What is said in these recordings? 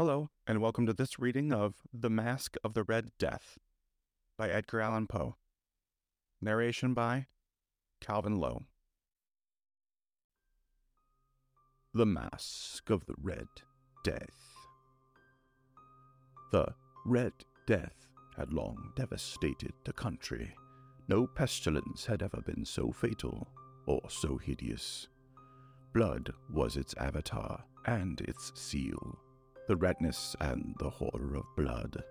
Hello, and welcome to this reading of The Masque of the Red Death by Edgar Allan Poe. Narration by Calvin Lowe. The Masque of the Red Death. The Red Death had long devastated the country. No pestilence had ever been so fatal or so hideous. Blood was its avatar and its seal the redness and the horror of blood.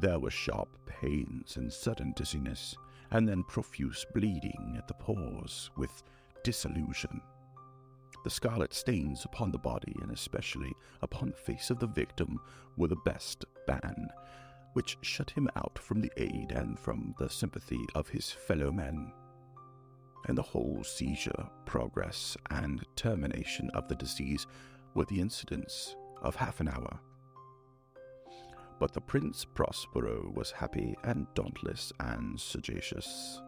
There were sharp pains and sudden dizziness, and then profuse bleeding at the pores with dissolution. The scarlet stains upon the body, and especially upon the face of the victim, were the best ban, which shut him out from the aid and from the sympathy of his fellow men. And the whole seizure, progress, and termination of the disease were the incidents of half an hour. But the Prince Prospero was happy and dauntless and sagacious.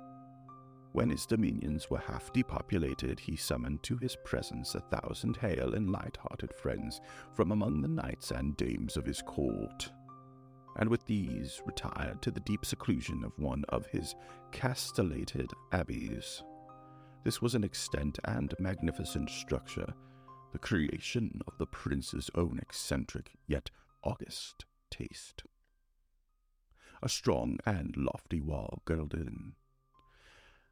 When his dominions were half depopulated, he summoned to his presence a thousand hale and light-hearted friends from among the knights and dames of his court, and with these retired to the deep seclusion of one of his castellated abbeys. This was an extent and magnificent structure the creation of the prince's own eccentric yet august taste. A strong and lofty wall girdled in.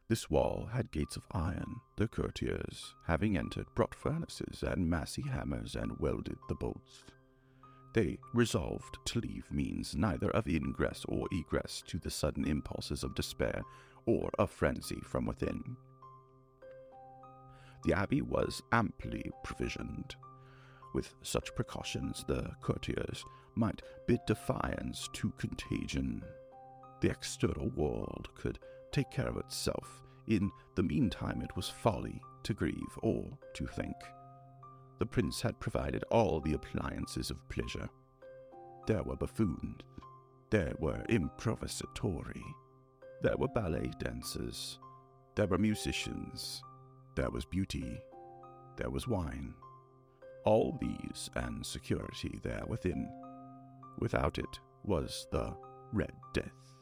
This wall had gates of iron. The courtiers, having entered, brought furnaces and massy hammers and welded the bolts. They resolved to leave means neither of ingress or egress to the sudden impulses of despair or of frenzy from within the abbey was amply provisioned. With such precautions, the courtiers might bid defiance to contagion. The external world could take care of itself. In the meantime, it was folly to grieve or to think. The prince had provided all the appliances of pleasure. There were buffoons, there were improvisatori, there were ballet dancers, there were musicians, there was beauty. There was wine. All these and security there within. Without it was the Red Death.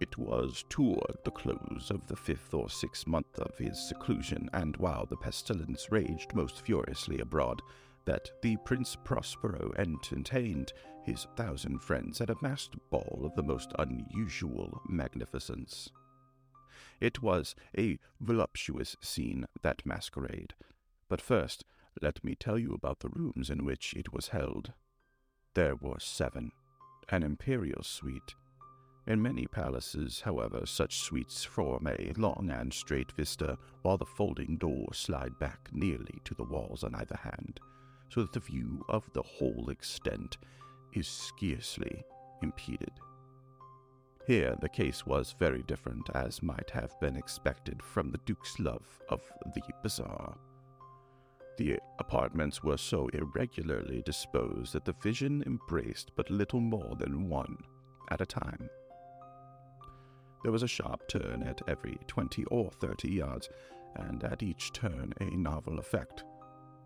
It was toward the close of the fifth or sixth month of his seclusion, and while the pestilence raged most furiously abroad, that the Prince Prospero entertained his thousand friends at a masked ball of the most unusual magnificence. It was a voluptuous scene, that masquerade. But first, let me tell you about the rooms in which it was held. There were seven, an imperial suite. In many palaces, however, such suites form a long and straight vista, while the folding doors slide back nearly to the walls on either hand, so that the view of the whole extent is scarcely impeded. Here, the case was very different, as might have been expected from the Duke's love of the bizarre. The apartments were so irregularly disposed that the vision embraced but little more than one at a time. There was a sharp turn at every twenty or thirty yards, and at each turn a novel effect.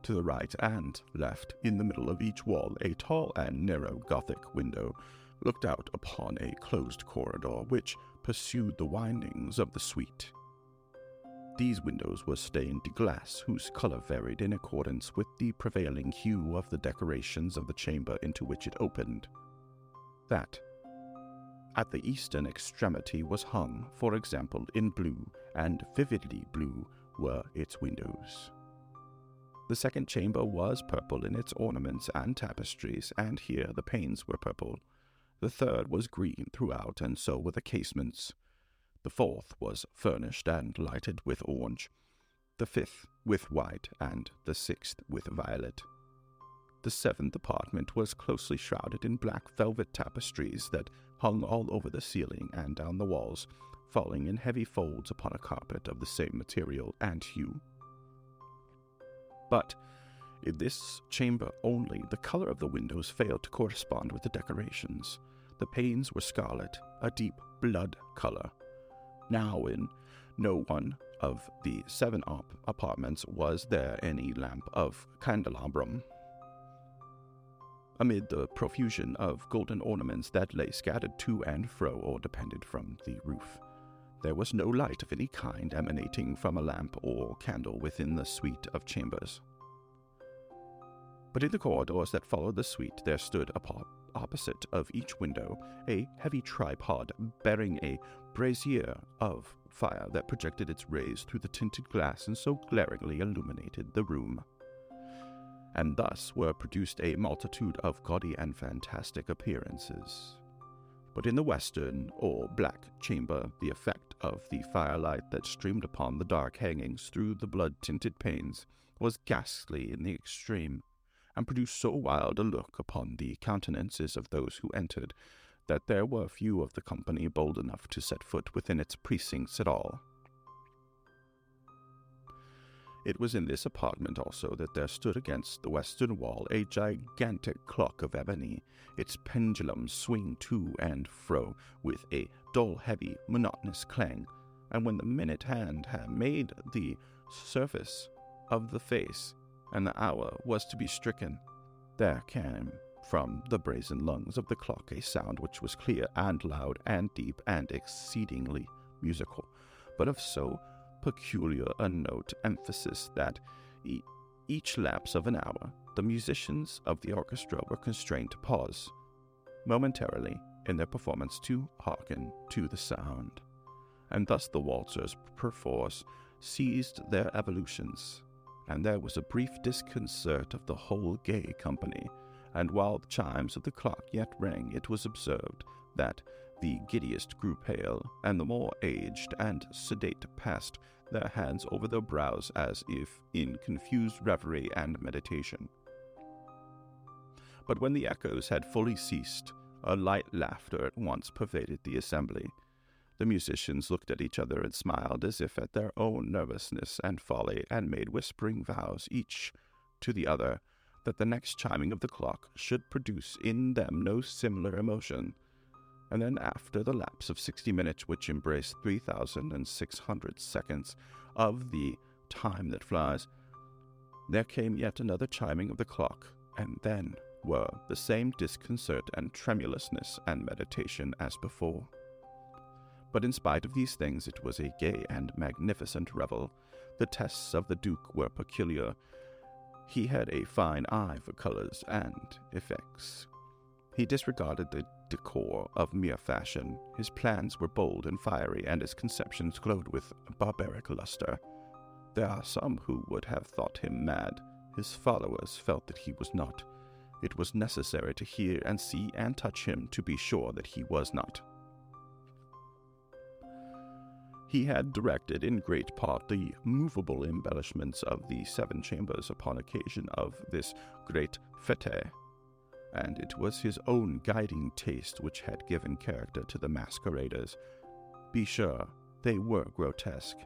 To the right and left, in the middle of each wall, a tall and narrow Gothic window looked out upon a closed corridor which pursued the windings of the suite. These windows were stained glass whose color varied in accordance with the prevailing hue of the decorations of the chamber into which it opened. That at the eastern extremity was hung, for example, in blue, and vividly blue were its windows. The second chamber was purple in its ornaments and tapestries, and here the panes were purple, the third was green throughout, and so were the casements. The fourth was furnished and lighted with orange, the fifth with white, and the sixth with violet. The seventh apartment was closely shrouded in black velvet tapestries that hung all over the ceiling and down the walls, falling in heavy folds upon a carpet of the same material and hue. But in this chamber only, the color of the windows failed to correspond with the decorations. The panes were scarlet, a deep blood color. Now, in no one of the seven op- apartments was there any lamp of candelabrum. amid the profusion of golden ornaments that lay scattered to and fro or depended from the roof. There was no light of any kind emanating from a lamp or candle within the suite of chambers. But in the corridors that followed the suite, there stood upon opposite of each window a heavy tripod bearing a brazier of fire that projected its rays through the tinted glass and so glaringly illuminated the room. And thus were produced a multitude of gaudy and fantastic appearances. But in the western, or black chamber, the effect of the firelight that streamed upon the dark hangings through the blood tinted panes was ghastly in the extreme and produced so wild a look upon the countenances of those who entered that there were few of the company bold enough to set foot within its precincts at all. It was in this apartment also that there stood against the western wall a gigantic clock of ebony, its pendulum swing to and fro with a dull, heavy, monotonous clang, and when the minute hand had made the surface of the face, and the hour was to be stricken, there came from the brazen lungs of the clock a sound which was clear and loud and deep and exceedingly musical, but of so peculiar a note emphasis that e- each lapse of an hour the musicians of the orchestra were constrained to pause momentarily in their performance to hearken to the sound. And thus the waltzers perforce ceased their evolutions and there was a brief disconcert of the whole gay company, and while the chimes of the clock yet rang, it was observed that the giddiest grew pale, and the more aged and sedate passed their hands over their brows as if in confused reverie and meditation. But when the echoes had fully ceased, a light laughter at once pervaded the assembly, the musicians looked at each other and smiled as if at their own nervousness and folly, and made whispering vows, each to the other, that the next chiming of the clock should produce in them no similar emotion. And then, after the lapse of sixty minutes, which embraced three thousand and six hundred seconds of the time that flies, there came yet another chiming of the clock, and then were the same disconcert and tremulousness and meditation as before. But in spite of these things, it was a gay and magnificent revel. The tests of the Duke were peculiar. He had a fine eye for colors and effects. He disregarded the decor of mere fashion. His plans were bold and fiery, and his conceptions glowed with barbaric luster. There are some who would have thought him mad. His followers felt that he was not. It was necessary to hear and see and touch him to be sure that he was not. He had directed in great part the movable embellishments of the seven chambers upon occasion of this great fete, and it was his own guiding taste which had given character to the masqueraders. Be sure, they were grotesque.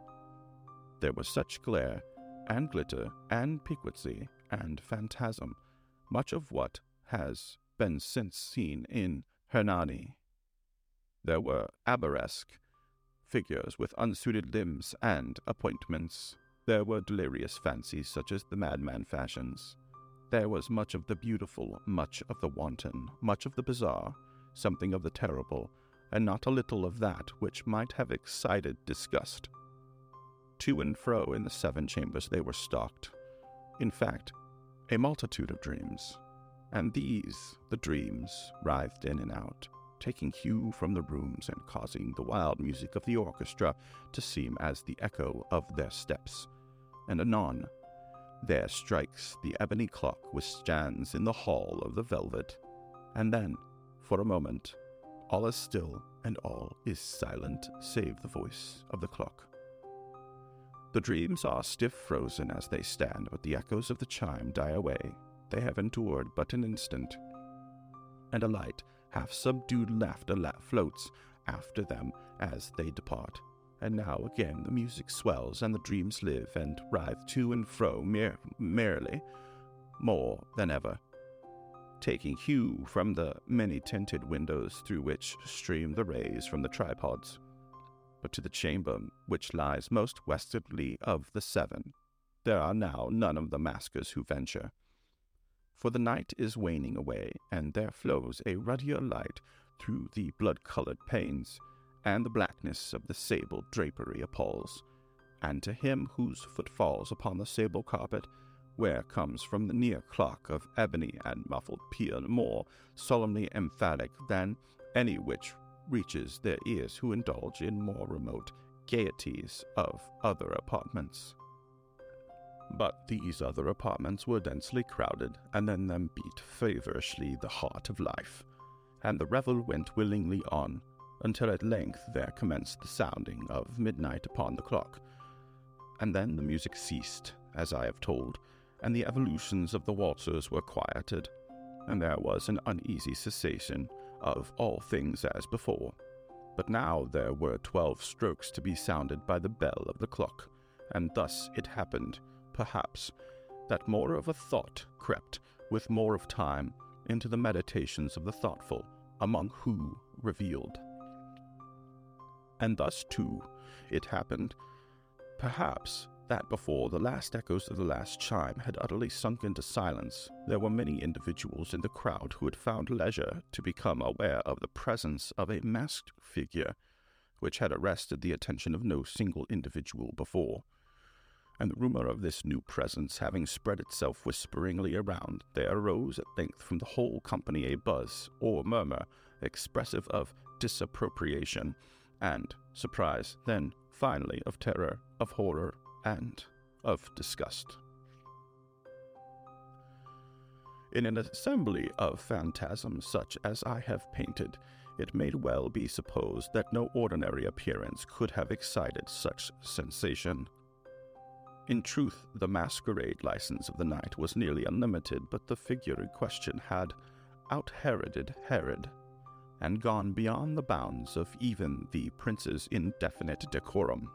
There was such glare, and glitter, and piquancy, and phantasm, much of what has been since seen in Hernani. There were arabesque figures with unsuited limbs and appointments. There were delirious fancies such as the madman fashions. There was much of the beautiful, much of the wanton, much of the bizarre, something of the terrible, and not a little of that which might have excited disgust. To and fro in the seven chambers they were stalked. In fact, a multitude of dreams. And these, the dreams, writhed in and out, taking hue from the rooms and causing the wild music of the orchestra to seem as the echo of their steps. And anon, there strikes the ebony clock which stands in the hall of the velvet, and then, for a moment, all is still and all is silent save the voice of the clock. The dreams are stiff frozen as they stand, but the echoes of the chime die away. They have endured but an instant, and a light half subdued laughter la- floats after them as they depart. And now again the music swells, and the dreams live and writhe to and fro mer- merrily, more than ever, taking hue from the many tinted windows through which stream the rays from the tripods. But to the chamber which lies most westwardly of the seven, there are now none of the maskers who venture For the night is waning away, and there flows a ruddier light through the blood colored panes, and the blackness of the sable drapery appalls. And to him whose foot falls upon the sable carpet, where comes from the near clock of ebony and muffled peal more solemnly emphatic than any which reaches their ears who indulge in more remote gaieties of other apartments. But these other apartments were densely crowded, and in them beat feverishly the heart of life, and the revel went willingly on, until at length there commenced the sounding of midnight upon the clock. And then the music ceased, as I have told, and the evolutions of the waltzers were quieted, and there was an uneasy cessation of all things as before. But now there were twelve strokes to be sounded by the bell of the clock, and thus it happened, perhaps, that more of a thought crept, with more of time, into the meditations of the thoughtful, among who revealed. And thus, too, it happened, perhaps, that before the last echoes of the last chime had utterly sunk into silence, there were many individuals in the crowd who had found leisure to become aware of the presence of a masked figure which had arrested the attention of no single individual before. And the rumor of this new presence having spread itself whisperingly around, there arose at length from the whole company a buzz or murmur expressive of disapprobation and surprise, then finally of terror, of horror, and of disgust. In an assembly of phantasms such as I have painted, it may well be supposed that no ordinary appearance could have excited such sensation. In truth, the masquerade license of the night was nearly unlimited, but the figure in question had out Heroded Herod, and gone beyond the bounds of even the prince's indefinite decorum.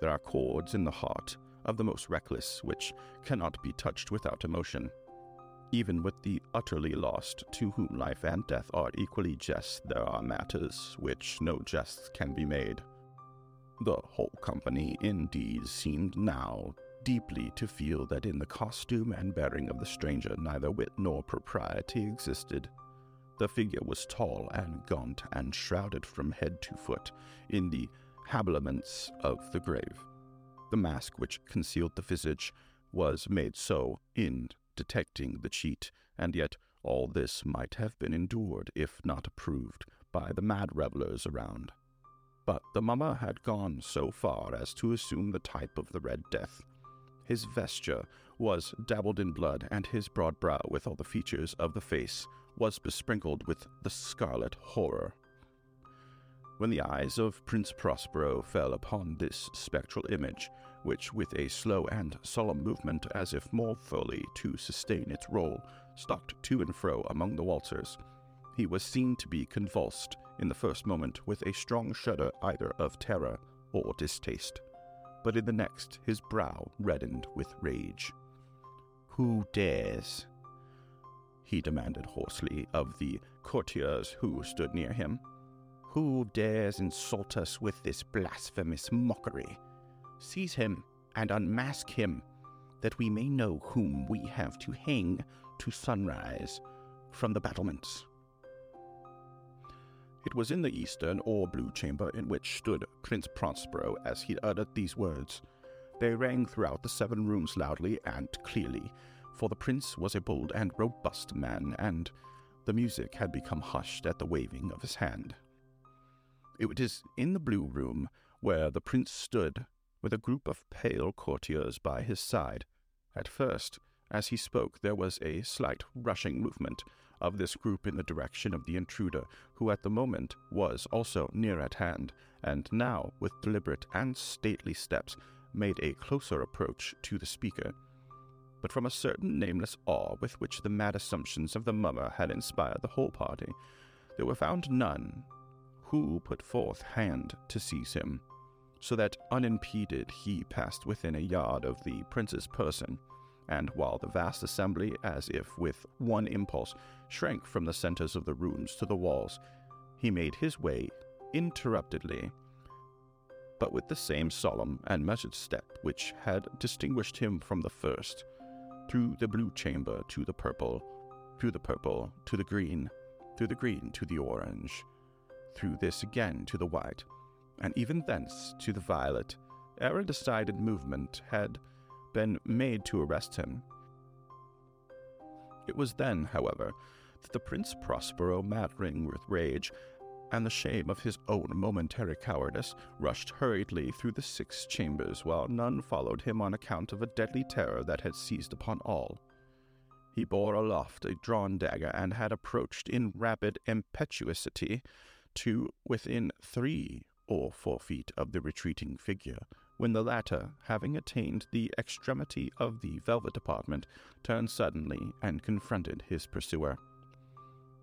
There are chords in the heart of the most reckless which cannot be touched without emotion. Even with the utterly lost, to whom life and death are equally jests, there are matters which no jests can be made. The whole company, indeed, seemed now deeply to feel that in the costume and bearing of the stranger neither wit nor propriety existed. The figure was tall and gaunt and shrouded from head to foot in the habiliments of the grave. The mask which concealed the visage was made so in detecting the cheat, and yet all this might have been endured if not approved by the mad revellers around. But the mummer had gone so far as to assume the type of the Red Death. His vesture was dabbled in blood, and his broad brow, with all the features of the face, was besprinkled with the scarlet horror when the eyes of Prince Prospero fell upon this spectral image, which, with a slow and solemn movement, as if more fully to sustain its role, stalked to and fro among the waltzers, he was seen to be convulsed in the first moment with a strong shudder either of terror or distaste, but in the next his brow reddened with rage. Who dares? he demanded hoarsely of the courtiers who stood near him. Who dares insult us with this blasphemous mockery? Seize him and unmask him, that we may know whom we have to hang to sunrise from the battlements. It was in the eastern or blue chamber in which stood Prince Prospero as he uttered these words. They rang throughout the seven rooms loudly and clearly, for the prince was a bold and robust man, and the music had become hushed at the waving of his hand. It is in the blue room where the prince stood, with a group of pale courtiers by his side. At first, as he spoke, there was a slight rushing movement of this group in the direction of the intruder, who at the moment was also near at hand, and now, with deliberate and stately steps, made a closer approach to the speaker. But from a certain nameless awe with which the mad assumptions of the mummer had inspired the whole party, there were found none who put forth hand to seize him, so that unimpeded he passed within a yard of the prince's person, and while the vast assembly, as if with one impulse, shrank from the centers of the rooms to the walls, he made his way interruptedly, but with the same solemn and measured step which had distinguished him from the first, through the blue chamber to the purple, through the purple to the green, through the green to the orange, through this again to the white, and even thence to the violet, a decided movement had been made to arrest him. It was then, however, that the Prince Prospero, mattering with rage, and the shame of his own momentary cowardice, rushed hurriedly through the six chambers, while none followed him on account of a deadly terror that had seized upon all. He bore aloft a drawn dagger and had approached in rapid impetuosity to within three or four feet of the retreating figure, when the latter, having attained the extremity of the velvet apartment, turned suddenly and confronted his pursuer.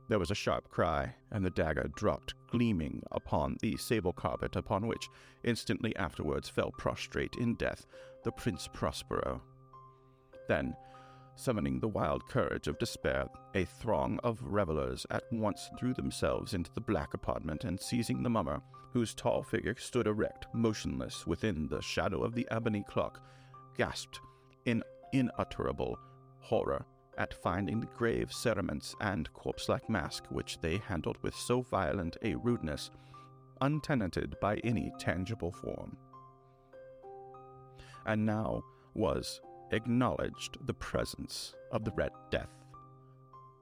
There was a sharp cry, and the dagger dropped gleaming upon the sable carpet, upon which, instantly afterwards, fell prostrate in death the Prince Prospero. Then, summoning the wild courage of despair, a throng of revelers at once threw themselves into the black apartment, and seizing the mummer, whose tall figure stood erect, motionless within the shadow of the ebony clock, gasped in unutterable horror at finding the grave cerements and corpse like mask which they handled with so violent a rudeness, untenanted by any tangible form. And now was acknowledged the presence of the Red Death.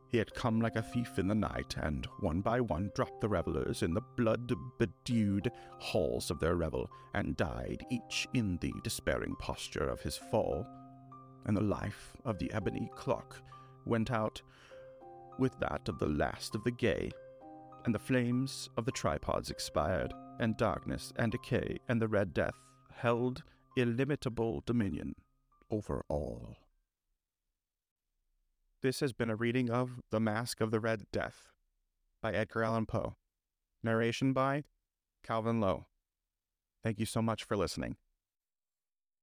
He had come like a thief in the night, and one by one dropped the revelers in the blood bedewed halls of their revel, and died each in the despairing posture of his fall and the life of the ebony clock went out with that of the last of the gay, and the flames of the tripods expired, and darkness and decay and the Red Death held illimitable dominion over all. This has been a reading of The Masque of the Red Death by Edgar Allan Poe. Narration by Calvin Lowe. Thank you so much for listening.